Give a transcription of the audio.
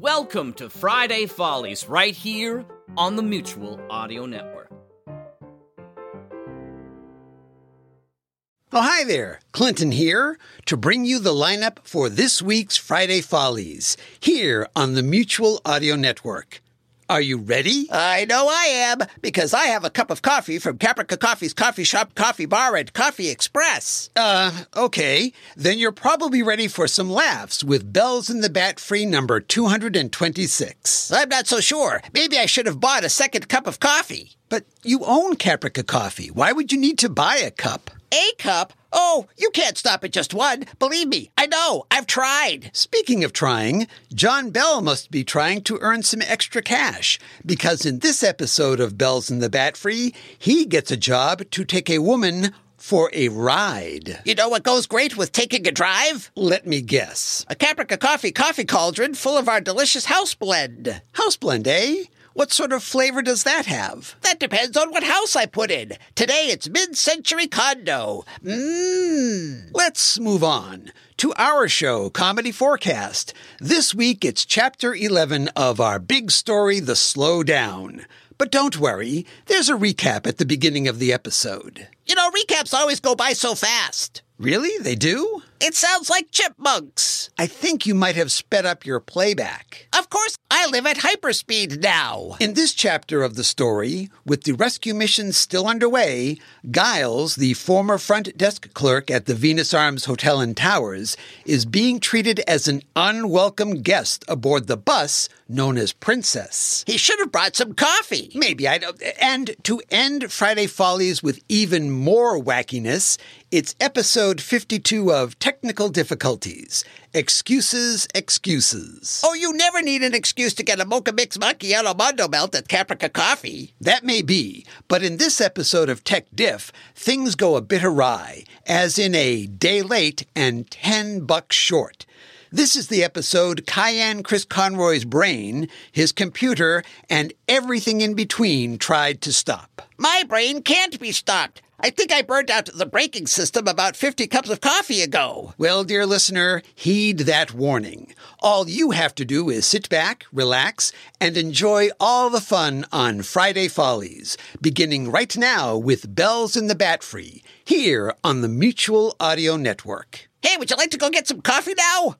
Welcome to Friday Follies right here on the Mutual Audio Network. Oh, hi there. Clinton here to bring you the lineup for this week's Friday Follies here on the Mutual Audio Network. Are you ready? I know I am, because I have a cup of coffee from Caprica Coffee's Coffee Shop, Coffee Bar, and Coffee Express. Uh, okay. Then you're probably ready for some laughs with Bells in the Batfry number 226. I'm not so sure. Maybe I should have bought a second cup of coffee. But you own Caprica Coffee. Why would you need to buy a cup? A cup? Oh, you can't stop at just one. Believe me, I know. I've tried. Speaking of trying, John Bell must be trying to earn some extra cash because in this episode of Bells in the Batfry, he gets a job to take a woman for a ride. You know what goes great with taking a drive? Let me guess. A Caprica Coffee coffee cauldron full of our delicious house blend. House blend, eh? What sort of flavor does that have? That depends on what house I put in. Today it's mid-century condo. Mmm. Let's move on to our show, Comedy4Cast. This week it's chapter 11 of our big story, The Slow Down. But don't worry, there's a recap at the beginning of the episode. You know, recaps always go by so fast. Really? They do? It sounds like chipmunks. I think you might have sped up your playback. Of course, I live at hyperspeed now. In this chapter of the story, with the rescue mission still underway, Giles, the former front desk clerk at the Venus Arms Hotel and Towers, is being treated as an unwelcome guest aboard the bus known as Princess. He should have brought some coffee. Maybe I don't. And to end Friday Follies with even more wackiness, it's episode 52 of Technical Difficulties. Excuses, excuses. Oh, you never need an excuse to get a Mocha Mix Macchiato Mondo Melt at Caprica Coffee. That may be, but in this episode of Tek Diff, things go a bit awry, as in a day late and 10 bucks short. This is the episode Cayenne Chris Conroy's brain, his computer, and everything in between tried to stop. My brain can't be stopped. I think I burned out the braking system about 50 cups of coffee ago. Well, dear listener, heed that warning. All you have to do is sit back, relax, and enjoy all the fun on Friday Follies, beginning right now with Bells in the Batfry, here on the Mutual Audio Network. Hey, would you like to go get some coffee now?